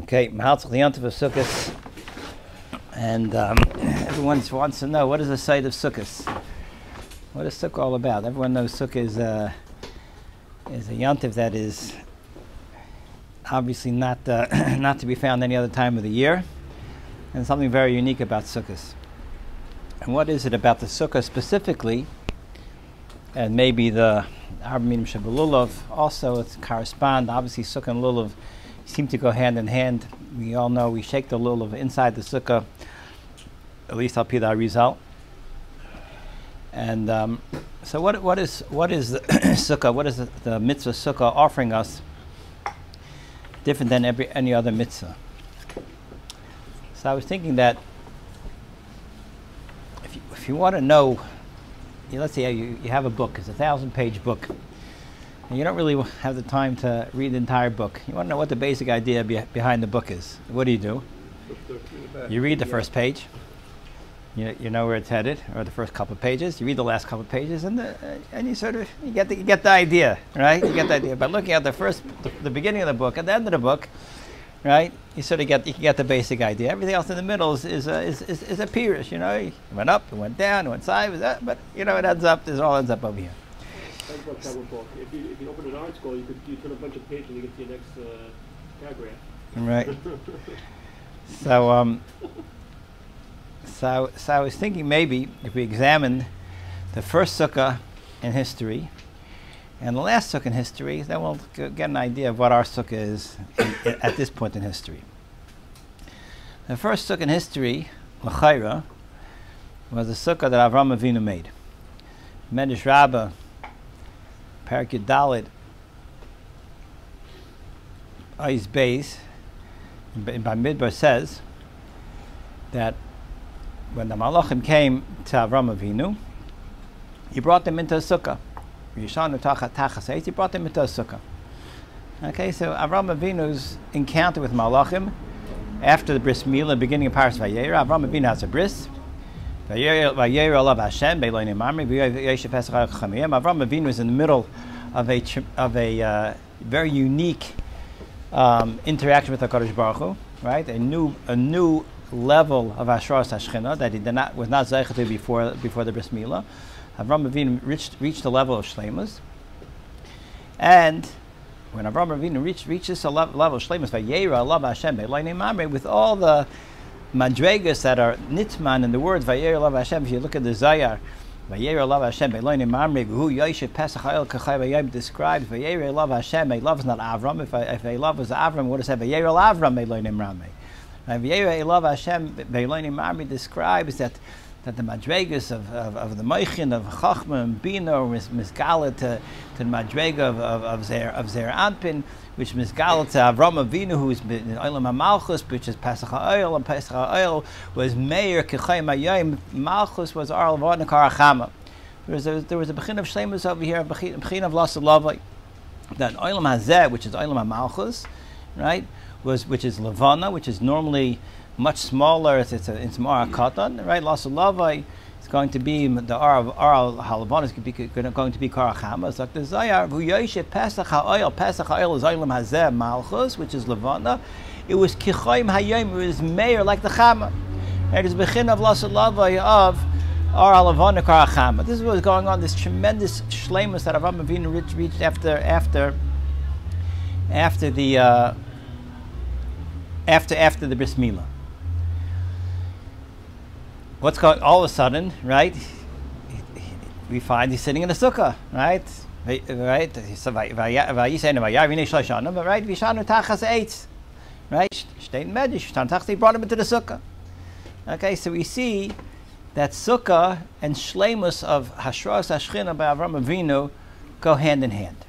Okay, Mahaltzach the Yontif of Sukkot. And um, everyone wants to know what is the site of Sukkot? What is Sukkot all about? Everyone knows Sukkot is a, is a Yontif that is obviously not, uh, not to be found any other time of the year, and something very unique about Sukkot. And what is it about the Sukkah specifically, and maybe the Arba Minim also it correspond, obviously Sukkah and Lulav seem to go hand in hand. We all know we shake the lulav inside the sukkah, at least I'll the Arizal. And um, so, what, what is what is the sukkah? What is the, the, mitzvah sukkah offering us different than every any other mitzvah? So I was thinking that if you, if you want to know, you, let's say you, you have a book, it's a thousand page book and you don't really have the time to read the entire book. You want to know what the basic idea be- behind the book is. What do you do? You read the first page. You, you know where it's headed, or the first couple of pages. You read the last couple of pages, and the, uh, and you sort of you get the, you get the idea, right? You get the idea. By looking at the first, the, the beginning of the book, and the end of the book, right? You sort of get you get the basic idea. Everything else in the middle is is a, is, is, is a pirish, you know. It went up, it went down, it went side, but you know it ends up. It all ends up over here. That's book. If you, if you open an article, you could you turn a bunch of pages and you get to your next uh, paragraph. Right. so, um, so, so I was thinking maybe if we examine the first sukkah in history and the last sukkah in history, then we'll g- get an idea of what our sukkah is in, at this point in history. The first sukkah in history, L'chaira, was the sukkah that Avram Avinu made. Medrash Rabbah Parakid Dalit, Ice Base, by Midbar says that when the Malachim came to Avram Avinu, he brought them into a sukkah. Yishanu Tachas he brought them into a sukkah. Okay, so Avram Avinu's encounter with Malachim after the bris milah, beginning of Paras Vayera, Avram Avinu has a bris. Avram Avinu is in the middle of a of a uh, very unique um, interaction with Hakadosh Baruch Hu, right? A new a new level of Ashras Hashchina that he did not was not zeichet to before before the bris milah. Avram Avinu reached reached the level of shlemus, and when Avram Avinu reached reaches a level, of shlemus, Vayera Allah Hashem with all the madregas that are nitman in the words Vayer Lav Hashem. If you look at the Zohar, Vayer Lav Hashem Beloinim Mamre Hu Yoshev Pesach Hayel Kachay Vayim describes Vayer Lav Hashem. A love is not Avram. If, if a love is Avram, what does it say? Vayer Avram Beloinim Mamre. And Vayer Lav Hashem Beloinim Mamre describes that that the madregas of, of, of the Meichin of Chachma and Bina or Misgala to, to the madrega of, of, of, Zer, of Zer Anpin, which Misgala to Avram Avinu, who is in Olam HaMalchus, which is Pesach HaOil, and Pesach HaOil was Meir Kechayim HaYayim, Malchus was Arl Vodnikar Achama. There was a, there was a Bechin of Shlemus over here, a Bechin of Lasa Lavai. That Olam HaZeh, which is Olam HaMalchus, right, was, which is Levana, which is normally much smaller. It's, it's, a, it's more katan, right? Lasalavai is going to be the ar ar halavon is going to be karachama. It's like the Zohar pesach ha'oil. Pesach ha'oil is oilam hazeh malchus, which is levana. It was kichoim hayom. It was mayor like the chama. It is bechin of lasalavai of ar halavon karachama. This is what was going on. This tremendous shlemus that Avram Avinu reached, reached after after after the. Uh, after after the bris milah what's going all of a sudden, right? We find he's sitting in a sukkah, right? Right? Right? Vishanu tachas eitz. Right? State medish. They brought him into the sukkah. Okay, so we see that sukkah and shlemus of hashras hashchina by Avram Avinu go hand in hand.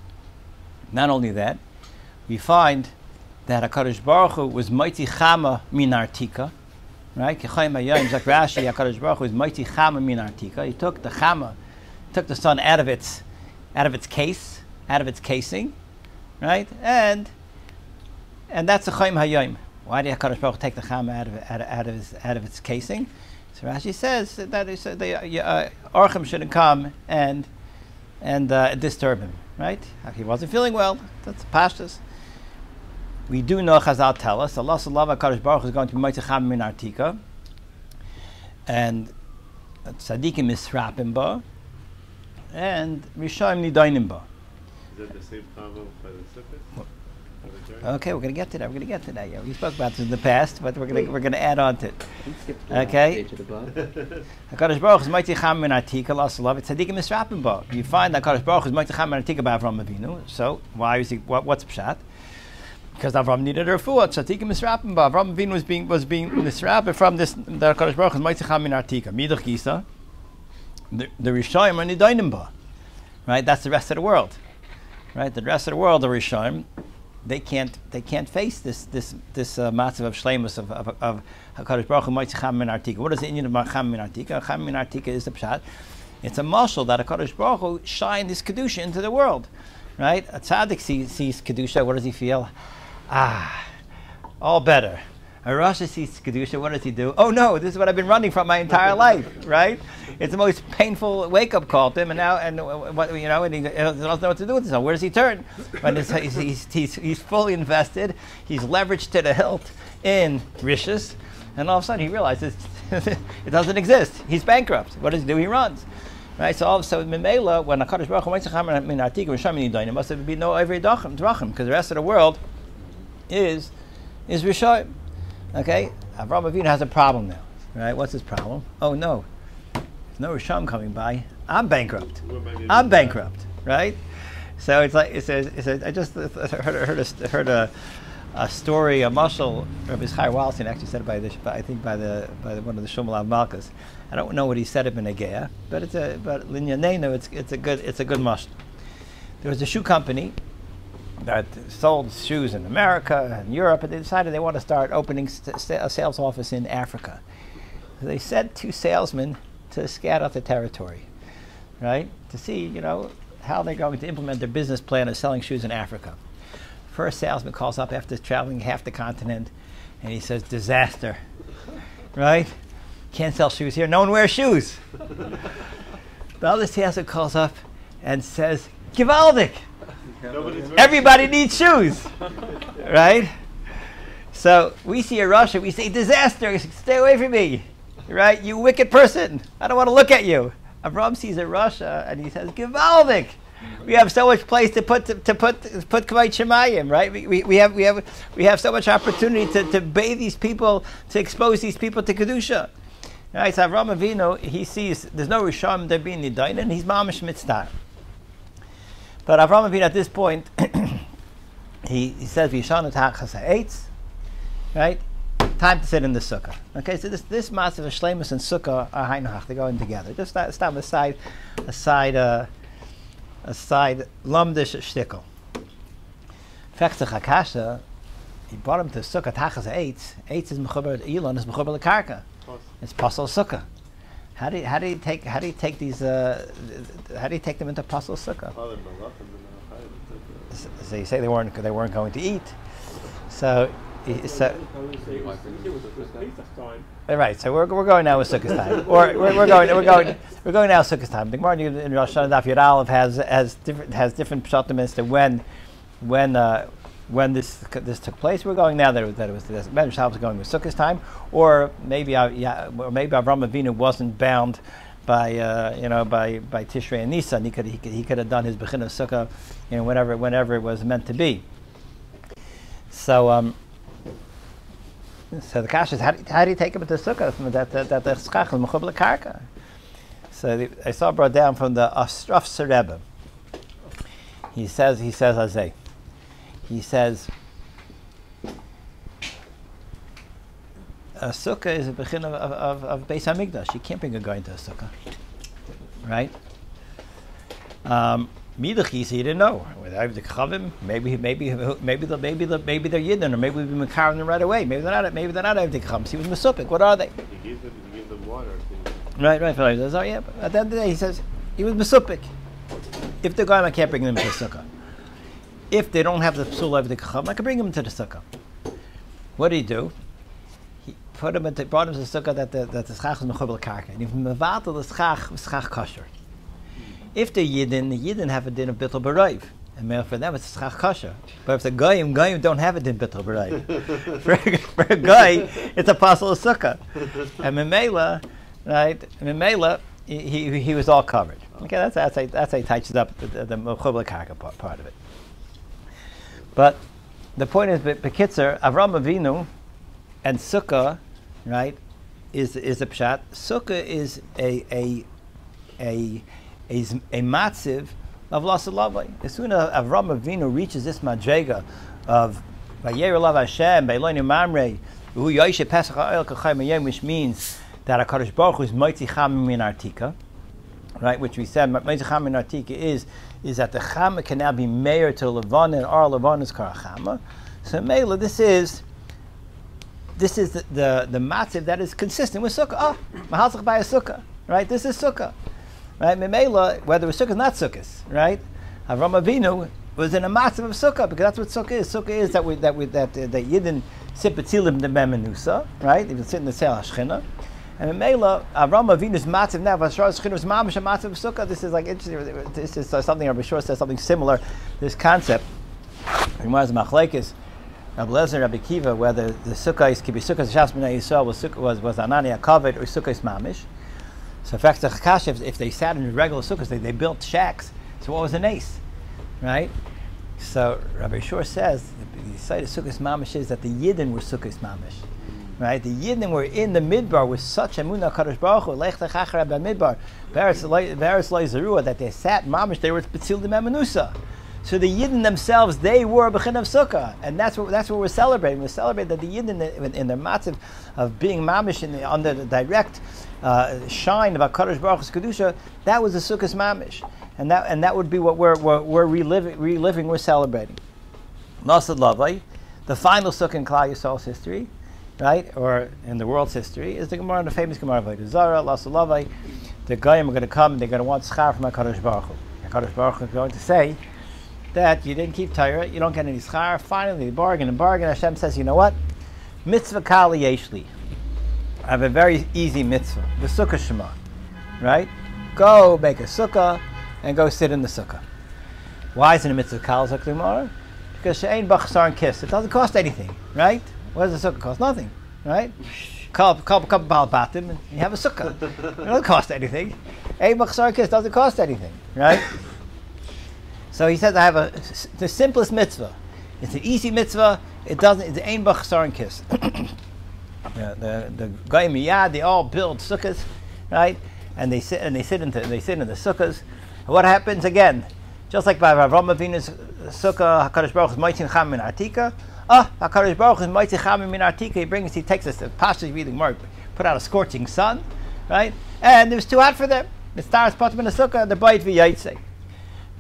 Not only that, we find that Hakadosh Baruch Hu was mighty chama minartika, Right? Like Rashi, HaKadosh Baruch Hu is mighty chama min artika. He took the chama, took the sun out of its, out of its case, out of its casing, right? And, and that's the Chayim Hayayim. Why did HaKadosh Baruch take the chama out of, out, of, out, of his, out of its casing? So Rashi says that is, uh, the uh, Orchim shouldn't come and, and uh, disturb him, right? He wasn't feeling well. That's the pashtas. We do know Chazal tell us Allah Sallallahu Kadosh Baruch is going to be Moitzacham min Artika, and Tzadikim Misrapim ba, and Rishayim Nidainim ba. Is that the same convo by the Sukkot? Okay, we're going to get to that. We're going to get to that. Yeah, we spoke about this in the past, but we're going to we're going to add on to it. Okay. Hakadosh Baruch is mighty cham min artika lasalav tzadikim misrapim ba. You find that Hakadosh Baruch is mighty cham min artika by Avram Avinu. So why is he? What, what's pshat? Because Avram needed a refuah. Tzadikim misrapim ba. Avram Avinu was being was being misrapim from this. The Hakadosh Baruch is mighty cham min artika. Midach gisa. The the Rishayim are nidainim ba. Right. That's the rest of the world. Right. The rest of the world, the Rishayim, they can't they can't face this this this uh, massive of shlemus of of, of Hakadosh Baruch Hu Moitzacham min Artika. What is the Indian of Cham min Artika? Cham min Artika is the pshat. It's a marshal that Hakadosh Baruch Hu shine this kedusha into the world, right? A tzaddik sees, sees kedusha. What does he feel? Ah, all better. A Rasha sees kedusha. What does he do? Oh no, this is what I've been running from my entire life, right? It's the most painful wake up call to him, and now and what you know, and he doesn't know what to do with himself. Where does he turn? When he's, he's, he's, he's fully invested, he's leveraged to the hilt in Rishis, and all of a sudden he realizes it doesn't exist. He's bankrupt. What does he do? He runs. Right, so all of a sudden, Mimela, when Hakadosh Baruch Hu makes a min artik v'shamini dayin, it must have been no every drachim, because the rest of the world is is rishayim. Okay, Avraham Avinu has a problem now. Right, what's his problem? Oh no, there's no rishayim coming by. I'm bankrupt. I'm bankrupt. Right. So it's like it says. It says I just heard heard a, heard a, a story, a muscle. Rabbi Chaim Wallerstein actually said it by the, I think by the by the, one of the Shumalav Malkas. I don't know what he said it in Agea, but it's a but Linyanenu, it's it's a good it's a good muscle. There was a shoe company that sold shoes in America and Europe, and they decided they want to start opening a sales office in Africa. So they sent two salesmen to scout out the territory, right, to see you know how they're going to implement their business plan of selling shoes in Africa. First salesman calls up after traveling half the continent, and he says, "Disaster, right? Can't sell shoes here. No one wears shoes." the other salesman calls up and says, "Givaldic." Everybody needs shoes, right? So we see a Russia, we say disaster. Stay away from me, right? You wicked person. I don't want to look at you. Avram sees a Russia and he says, "Givaldic." We have so much place to put to, to put to put Kavayt Shemayim, right? We, we, we have we have we have so much opportunity to, to bathe these people, to expose these people to kedusha. Right? So Avram Avinu, he sees there's no Risham there being Nidain, and he's mamish mitzvah. But Avram Avinu at this point, he, he says, "V'yishanu ta'achas ha'etz," right? Time to sit in the sukkah. Okay, so this this massive shlemus and sukkah are hainach. They go in together. Just stop, stop aside, aside, uh, aside lumdish shtickle. Fechtzach hakasha, he brought him to sukkah ta'achas ha'etz. Eitz is mechuber elon is mechuber lekarka. It's pasal sukkah. How do you, how do you take how do you take these uh, how do you take them into pasal sukkah? So, so you say they weren't they weren't going to eat. So so right. So we're, we're going now with Sukkot time, or we're, we're going we're going we're going now with Sukkot time. The Gemara in Rosh Hashanah Daf Yud Aleph has has different has different pshatim as to when when. Uh, when this this took place, we're going now that it was that it was the Medrash was going with Sukkot time, or maybe uh, yeah, or maybe Avram Avinu wasn't bound by uh, you know by by Tishrei and Nisan. He could he could, he could have done his Bechina Sukkah, you know, whenever whenever it was meant to be. So um, so the kash is how do, how do you take him to Sukkah that that that is mechubel karka? So the, I saw brought down from the Astraf Rebbe. He says he says Azay. He says a sukkah is a bechin of, of, of Beis Hamikdash. You can't bring a guy into a sukkah, right? Um, he didn't know. Without the chavim, maybe maybe maybe the maybe the maybe they're yidden, or maybe we've been carrying them right away. Maybe they're not. Maybe they're not Avdik Chavim. He was Mesupik. What are they? He gave them, he them water. Right, right. right. Oh yeah. But at the end of the day, he says he was Mesupik. If the guy, I can't bring them to the sukkah. If they don't have the psul of the chacham, I can bring them to the sukkah. What did he do? He put him into, brought him to the sukkah that the that the schach is mechubel karka, and if mevatel the schach schach kosher. If the yidden, the yidden have a din of bittul barayv. And male for them it's schach kasha. But if the goyim, goyim don't have a din bittul b'ray. for, for a guy, it's a pasul of sukkah. And Mimela, right? Mimela, he, he, he was all covered. Okay, that's that's how, that's how he touches up the the, the mechubla karka part, part of it. But the point is, Be- Bekitzer, Avram Avinu and Sukkah, right, is is a pshat. Sukkah is a a a a, a matziv of lasalavai. As soon as Avram Avinu reaches this madrega of Vayer Lav Hashem, Beiloni Mamre, Hu Yoshe Pesach which means that HaKadosh Baruch Hu is Moitzi Cham Min Artika, right? Which we said, Moitzi Cham Min Artika is is that the Chama can now be mayor to Levana and our Levana is Karachama. So Mela, this is this is the, the, the matziv that is consistent with sukkah. Ah, mahalzach by a sukkah, right? This is sukkah, right? Memela, whether it's sukkah or not sukkah, right? Avram Avinu was in a matziv of sukkah because that's what sukkah is. Sukkah is that we that we that uh, that Yidden sit betzilim the memenusa, right? They would sit in the sel hashchina. And Memela, Avram Avinu's matziv now, Vashar Shechina was mamash a matziv sukkah. This is like interesting. This is uh, something Rabbi Shor says something similar. This concept. Gemara's machlekes. Rabbi Lezer, Rabbi Kiva, whether the sukkah could be sukkah Shas B'nai Yisrael was was was Anani Akavid or sukkah is mamish. So in fact, the Chakash, if, they sat in regular sukkahs, they, they built shacks. So what was an ace, right? So Rabbi Shor says the, site of sukkah mamish is that the Yidden were sukkah mamish. Right, the Yidden were in the midbar with such a munah kadosh baruch hu lech techachar midbar, beres loy zerua that they sat mamish. They were betzil the memenusa. So the Yidden themselves, they were Bechin of Sukkah, and that's what that's what we're celebrating. We celebrate that the Yidden, in, their matziv of being mamish in the, under the direct uh, shine of Hakadosh Baruch Hu's kedusha, that was the Sukkah's mamish, and that and that would be what we're we're, we're reliving, reliving, we're celebrating. Nasad Lavai, the final Sukkah in Klal Yisrael's history, right, or in the world's history, is the Gemara, the famous Gemara of Zara, Nasad Lavai. The Goyim are going to come, and they're going to want schar from Hakadosh Baruch Hu. Hakadosh Baruch Hu is going to say that you didn't keep Torah, you don't get any schar. Finally, bargain and bargain. Hashem says, you know what? Mitzvah kali yeshli. I have a very easy mitzvah, the sukkah shema, right? Go make a sukkah and go sit in the sukkah. Why is it a mitzvah kal zaklimar? Because she'ain bachsar and kiss. It doesn't cost anything, right? What does the sukkah cost? Nothing, right? Couple, a couple of batim, and you have a sukkah. it doesn't cost anything. And kiss doesn't cost anything, right? So he says, I have a the simplest mitzvah. It's an easy mitzvah. It doesn't. It's ein bachsar and kiss. the the the they all build sukkahs, right? And they sit and they sit into they sit in the sukkahs. And what happens again? Just like by Avram Avinu's sukkah, Hakadosh Baruch is mighty cham min artika. Ah, Hakadosh Baruch is mighty cham min artika. He brings, he takes us to Pasha's reading mark, put out a scorching sun, right? And it was too hot for them. The stars put them in the sukkah. The bite v'yaitse.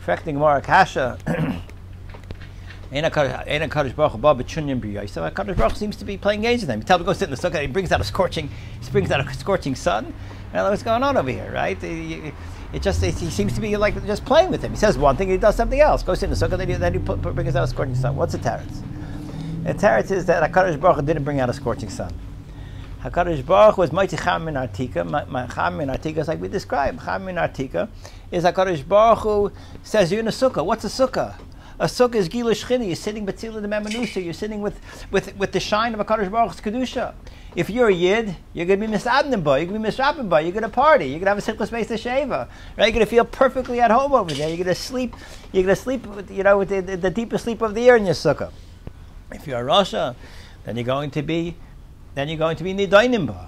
Correcting Gemara Kasha. HaKadosh Baruch ba b'chunyim b'yosef. HaKadosh Baruch seems to be playing games with them. You tell him to go sit in the sukkah, he brings out a scorching, he brings out a scorching sun. Know what's going on over here, right? It, it just it, he seems to be like just playing with him. He says one thing, he does something else. Go sit in the sukkah, then he, then he put, put, brings out a scorching sun. What's the teretz? The teretz is that HaKadosh Baruch didn't bring out a scorching sun. Hakadosh Baruch was mighty cham min artika. Cham min artika is like we described. Cham min artika is Hakadosh Baruch Hu says you're in a sukkah. What's a sukkah? A sukkah is gila shchini. You're sitting betzila the memenusa. You're sitting with, with, with the shine of Hakadosh Baruch Hu's kedusha. If you're a yid, you're going to be misadnim by. You're going to be misrapping by. You're going to party. You're going to have a simple space to sheva. Right? You're going to feel perfectly at home over there. You're going to sleep. You're going to sleep. With, you know, with the, the, the deepest sleep of the year in your sukkah. If you're a rasha, then you're going to be then you're going to be Nidainimba.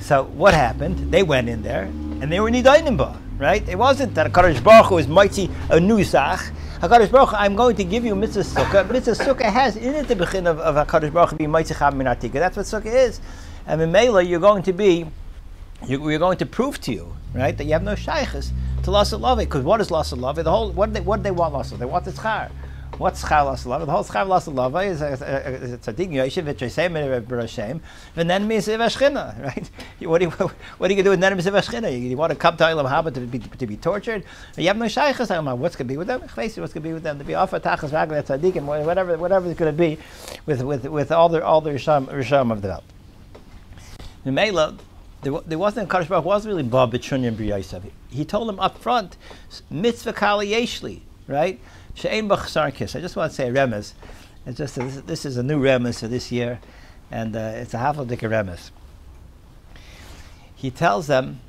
So what happened? They went in there and they were Nidainimba, right? It wasn't that HaKadosh Baruch Hu mighty a nusach. HaKadosh Baruch I'm going to give you mitzvah sukkah. but Mitzvah sukkah has in it the bechin of, of HaKadosh Baruch Hu being mighty cham min artika. That's what sukkah is. And in Mela, you're going to be, you, we're going to prove to you, right, that you have no shaykhs to Lasa Love. Because what is Love? The whole, what do they, what do they want Lasa? They want the tzchar. What's Schar Lasalava? The whole Schar Lasalava is a tzaddik yoshev v'treisem b'rashem, and then misiv ashchina, right? What do you what are you gonna do with then misiv? You, want to come to Ilam Haba to be to be tortured? You have no shaychas. What's gonna be with them? What's gonna be with them? To be offer tachas ragla tzaddik and whatever whatever it's gonna be with with with all the all the risham risham of the belt. The Mela. There, there wasn't Kadosh Baruch wasn't really Bob B'Chunyam B'Yosef. He told him up front, mitzvah kali yeshli, right? She'ein b'chasar kiss. I just want to say a remez. It's just this, this is a new remez for this year, and uh, it's a half-dik remez. He tells them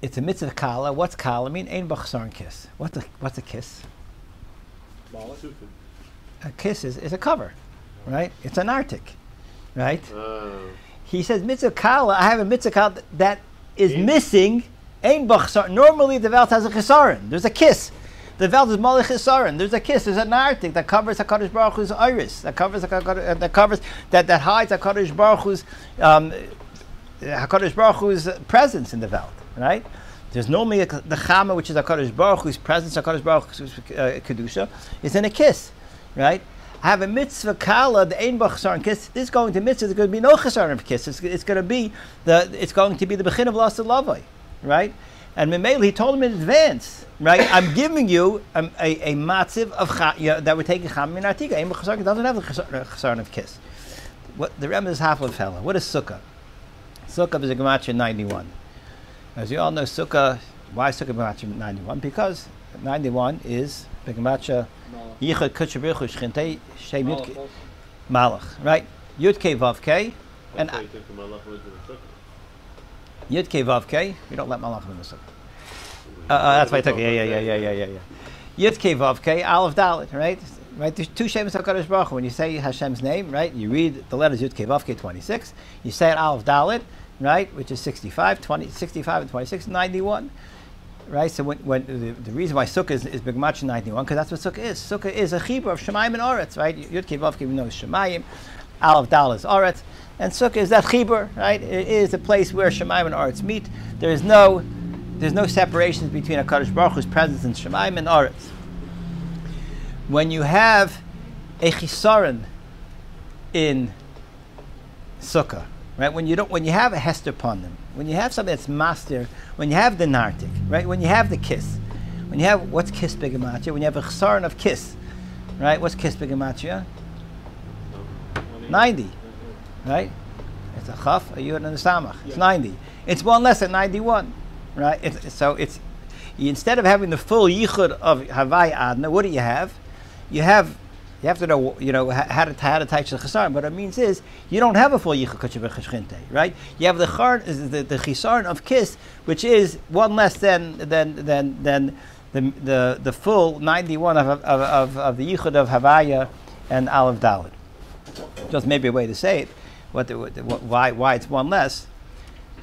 it's a mitzvah kala. What's kala mean? Ein b'chasar kiss. What's a what's a kiss? A kiss is, is a cover, right? It's an arctic, right? Oh. He says mitzvah kala. I have a mitzvah kala that is missing. Ein b'chasar. Normally the velt has a chisaron. There's a kiss. The velt is malach. There's a kiss. There's an arctic that covers Hakadosh Baruch Hu's iris. That covers uh, that covers that that hides Hakadosh Baruch Hu's um, Hakadosh Baruch Hu's presence in the velt. Right. There's a, the chama, which is Hakadosh Baruch Hu's presence, Hakadosh Baruch Hu's uh, kedusha, is in a kiss. Right. I have a mitzvah kala, the ein b'chasar kiss. This is going to mitzvah. There's going to be no chasar of kiss. It's, it's going to be the. It's going to be the bechin of lost lavai, right? And Memele, he told him in advance, right? I'm giving you um, a, a matziv of cha, yeah, that we're taking cham min artika. B'chasar doesn't have the chasar, uh, of kiss. What the Rebbe is half of fella. What is sukkah? Sukkah is a gematria 91. As you all know, sukkah. Why sukkah gematria 91? Because 91 is the gematria yichud kutshabrichu shchintei shem yud malach, right? Yud ke vav ke and That's why you took the malach went to the sukkah. Yud Ke Vav We don't let Malachim in the sukkah. Uh, uh, that's why I took it. Yeah, yeah, yeah, yeah, yeah, yeah, yeah. Yud Ke Vav Ke, Aleph Dalet, right? Right, there's two Shems HaKadosh Baruch. When you say Hashem's name, right, you read the letters Yud Ke Vav 26. You say it Aleph Dalet, right, which is 65, 20, 65 and 26, 91. Right, so when, when the, the reason why Sukkah is, is big Begmach 91, because that's what Sukkah is. Sukkah is a chibur of Shemayim and Oretz, right? Yud Vav Ke, we know is Shemayim, Aleph Dal is Oretz, and Sukkah is that chibur, right? It is the place where Shemayim and Oretz meet. There is no, there's no separations between Hakadosh Baruch Hu's presence in Shemayim and Oretz. When you have a chisaron in Sukkah, right? When you don't, when you have a hester upon them, when you have something that's master, when you have the nartik, right? When you have the kiss, when you have what's kiss bigamatria, when you have a chisaron of kiss, right? What's kiss bigamatria? 90, right? It's a chaf, a yud, and a samach. It's 90. It's one less than 91, right? It's, so it's instead of having the full yichud of Havai Adna, what do you have? You have you have to know you know how to how to touch the chesaron. What it means is you don't have a full yichud kachim b'cheshchinte, right? You have the char the, the chesaron of kiss, which is one less than than than than the the, the full 91 of, of, of, of the yichud of Havaya and Aleph Dalet. Just maybe a way to say it. What, the, what, why why it's one less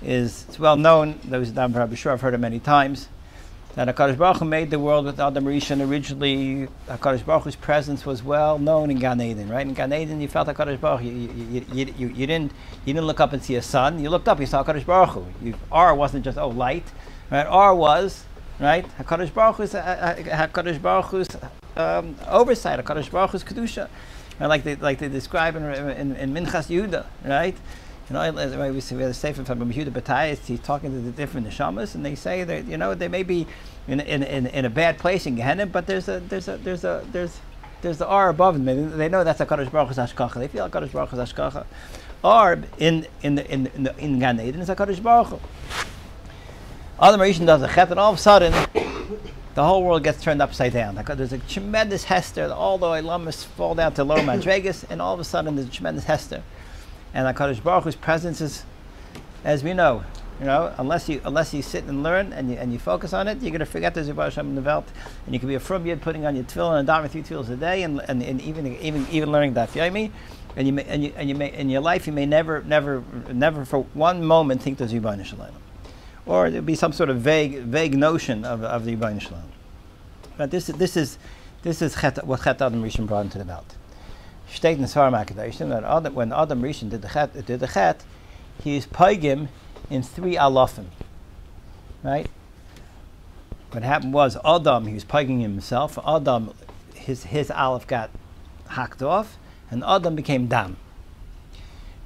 is it's well known. Those I'm probably sure I've heard it many times. That Hakadosh Baruch Hu made the world with Adam Rishon. Originally, Hakadosh Baruch Hu's presence was well known in Gan Eden, right? In Gan Eden, you felt Hakadosh Baruch Hu. You, you, you, you, you didn't you didn't look up and see a sun. You looked up, you saw Hakadosh Baruch Hu. You, R wasn't just oh light, right? R was right. Hakadosh Baruch Hu's uh, uh, Hakadosh Baruch Hu's um, oversight. Hakadosh Baruch Hu's kedusha, and like they like they describe in in, in Minchas Yehuda, right? You know, right, we see we have a sefer from Yehuda Batayas. He's talking to the different neshamas, and they say that you know they may be in in, in, in a bad place in Gehenna, but there's a there's a there's a there's there's the R above them. They know that's a Kadosh Baruch Hu's Hashkacha. They feel a Kadosh Baruch Hu's Hashkacha. R in in the in in, the, in Gan Eden is a Kadosh Baruch Hu. Adam Rishon does a chet, and all of a sudden, the whole world gets turned upside down. Like, there's a tremendous hester. That all the Ilamas fall down to lower Madregas, and all of a sudden, there's a tremendous hester. And HaKadosh Baruch Hu's presence is, as we know, you know, unless you unless you sit and learn and you, and you focus on it, you're going to forget there's a Baruch Hashem in the Welt. And you can be a from yid putting on your tefillin and davening three tefillins a day, and, and, and even even even learning Daf Yomi. And you may, and you and you may in your life you may never never never for one moment think there's Yibban Shalom or there'd be some sort of vague vague notion of, of the Yibban Shalom. But this is this is this is chet, what Chet Adam Rishon brought into the belt. In Svarim that Adam, when Adam Rishon did the chet, did the chet, he is paigim in three alafim. Right. What happened was Adam he was paiging himself. Adam, his his aleph got hacked off, and Adam became dam.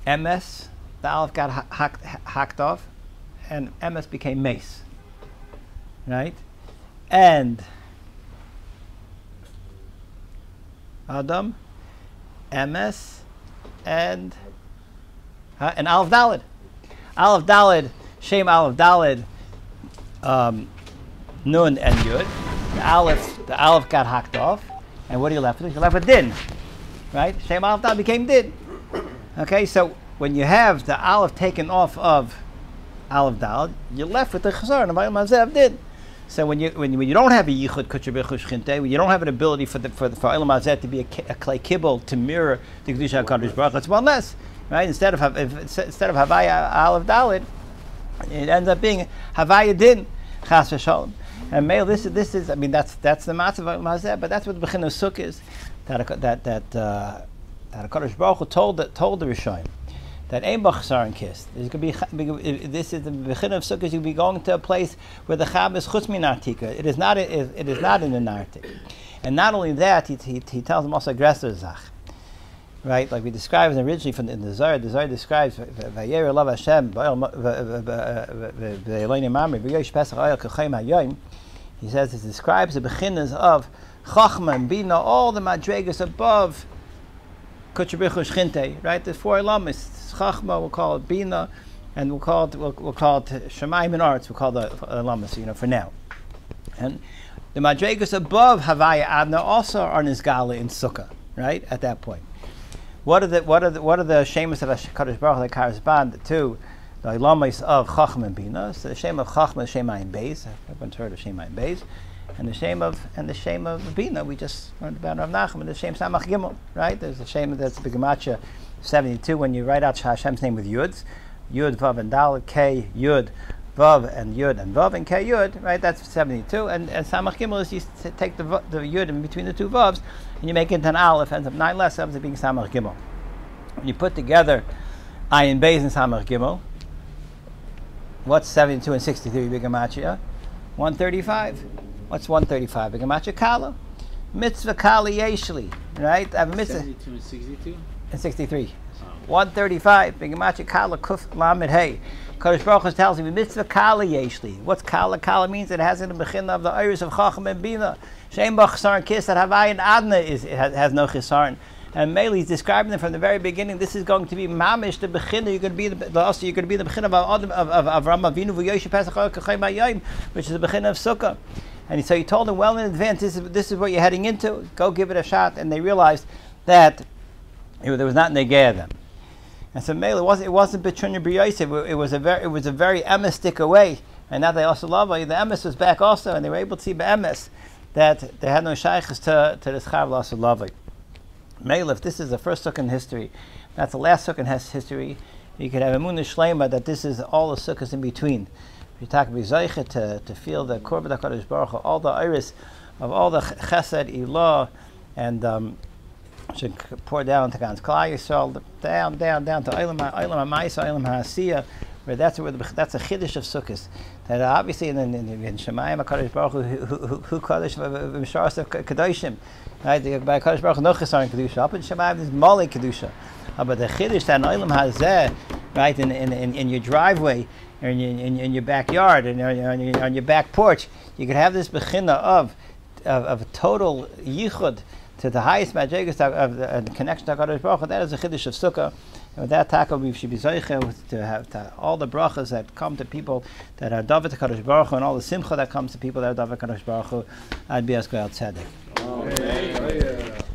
MS, the aleph got ha- hacked, hacked off, and MS became mace. Right? And Adam, MS, and huh, and Aleph Dalid. Aleph Dalid, Shem Aleph Dalid, um, Nun and Yud. The Aleph the aleph got hacked off, and what are you left with? You're left with din, right? Shem aleph dal became din. Okay, so when you have the aleph taken off of aleph dal, you're left with the chazar and mazev din. So when you when, when you don't have a yichud kutcher b'chush when you don't have an ability for the for the, for Elam Hazeh to be a, a clay kibble to mirror the kedusha Hakadosh Baruch, it's one less, right? Instead of if, instead of havaya aleph dalid, it ends up being havaya din chas v'shalom. And male, this is this is I mean that's that's the matzah of Mazeh, but that's what the sukkah is. That that that uh, that Hakadosh Baruch Hu told told the Rishonim that ein bachsar and kiss. There's going to be this is the bechin of sukkah. You'll be going to a place where the chab is chutz min artika. It is not it, is not in the nartik. And not only that, he, he, he tells them also aggressor zach. Right, like we described originally from the, in the Zohar, the Zohar describes Vayer love Hashem. He says it describes the beginning of Chachma and Bina, all the madrigas above Kutchabrichu Shchinte, right? The four lamas, Chachma, we'll call it Bina, and we'll call it we'll, we'll call it Shemaim and Arts. We'll call the uh, lamas, you know, for now. And the madregas above Havaya Adna also are Nizgala in Sukkah, right? At that point, what are the what are the what are the shemas of Hakadosh Baruch that correspond to the lamas of Chachma and Bina? So the shem of Chachma is Shemayim Beis. Everyone's heard of Shemayim Beis. And the shame of and the shame of Bina, we just learned about Rav Nachman. The shame Samach Gimel, right? There's the shame that's the Gemacha 72 when you write out Hashem's name with Yuds, Yud Vav and Dal K Yud Vav and Yud and Vav and K Yud, right? That's 72. And, and Samach Gimel is you take the the Yud in between the two Vavs and you make it an Aleph, ends up nine less, up being Samach Gimel. When you put together Ayin Beis and Samach Gimel, what's 72 and 63 Big Gemacha? 135. What's 135? Big Gemacha Kala. Mitzvah Kali Yeshli, right? I have a mitzvah. 72 and 62? And 63. 135. Big Gemacha Kala Kuf Lamed Hey. Kodesh Baruch Hu tells me mitzvah Kala Yeshli. What's Kala? Kala means it has in the beginning of the iris of Chacham and Bina. Shem Bach Sarn Kiss that Havai Adna is it has, has no Chisarn. And Meli is describing them from the very beginning. This is going to be mamish the beginning. You're going to be the, the also you're going to be the beginning of Adam of of of Avram Avinu v'Yoshe Pesach which is the beginning of Sukkah. And so he told them well in advance. This is this is what you're heading into. Go give it a shot. And they realized that it, there was not negaya them. And so Mele, it wasn't it wasn't Betrunya B'Yosef. It was a very it was a very emes stick away. And now they also love. The emes was back also, and they were able to see be'emes that they had no shaykhs to to the Chav Lavai. Mele, if this is the first sukkah in history, that's the last sukkah in his history. You could have a munah shlema that this is all the sukkahs in between. You talk to, to feel the korban HaKadosh Baruch all the iris of all the chesed, ilah, and um, should pour down to God's Klal Yisrael, down, down, down to Eilam Ha- Eilam HaMaisa, Eilam HaAsiyah, where that's where the, that's a chiddush of sukkahs. That obviously in, in, in Shemayim HaKadosh Baruch Hu, who, Kadosh V'Misharas of Kadoshim, right? By HaKadosh Baruch Hu, no Chesar in Kedusha. Up in Shemayim, there's Mali Kedusha. Uh, but the chiddush that Eilam HaZeh, right, in, in, in, in your driveway, or in in, in your backyard, and on your, on your back porch, you could have this bechina of, of, of total yichud to the highest madrigas of, the, the connection to Hakadosh Baruch Hu. That is a chiddush of sukkah. And with that taka, we should be zeicha to have to all the brachas that come to people that are davet Hakadosh Baruch Hu, and all the simcha that comes to people that are davet Hakadosh Baruch Hu. I'd be as tzedek. Amen.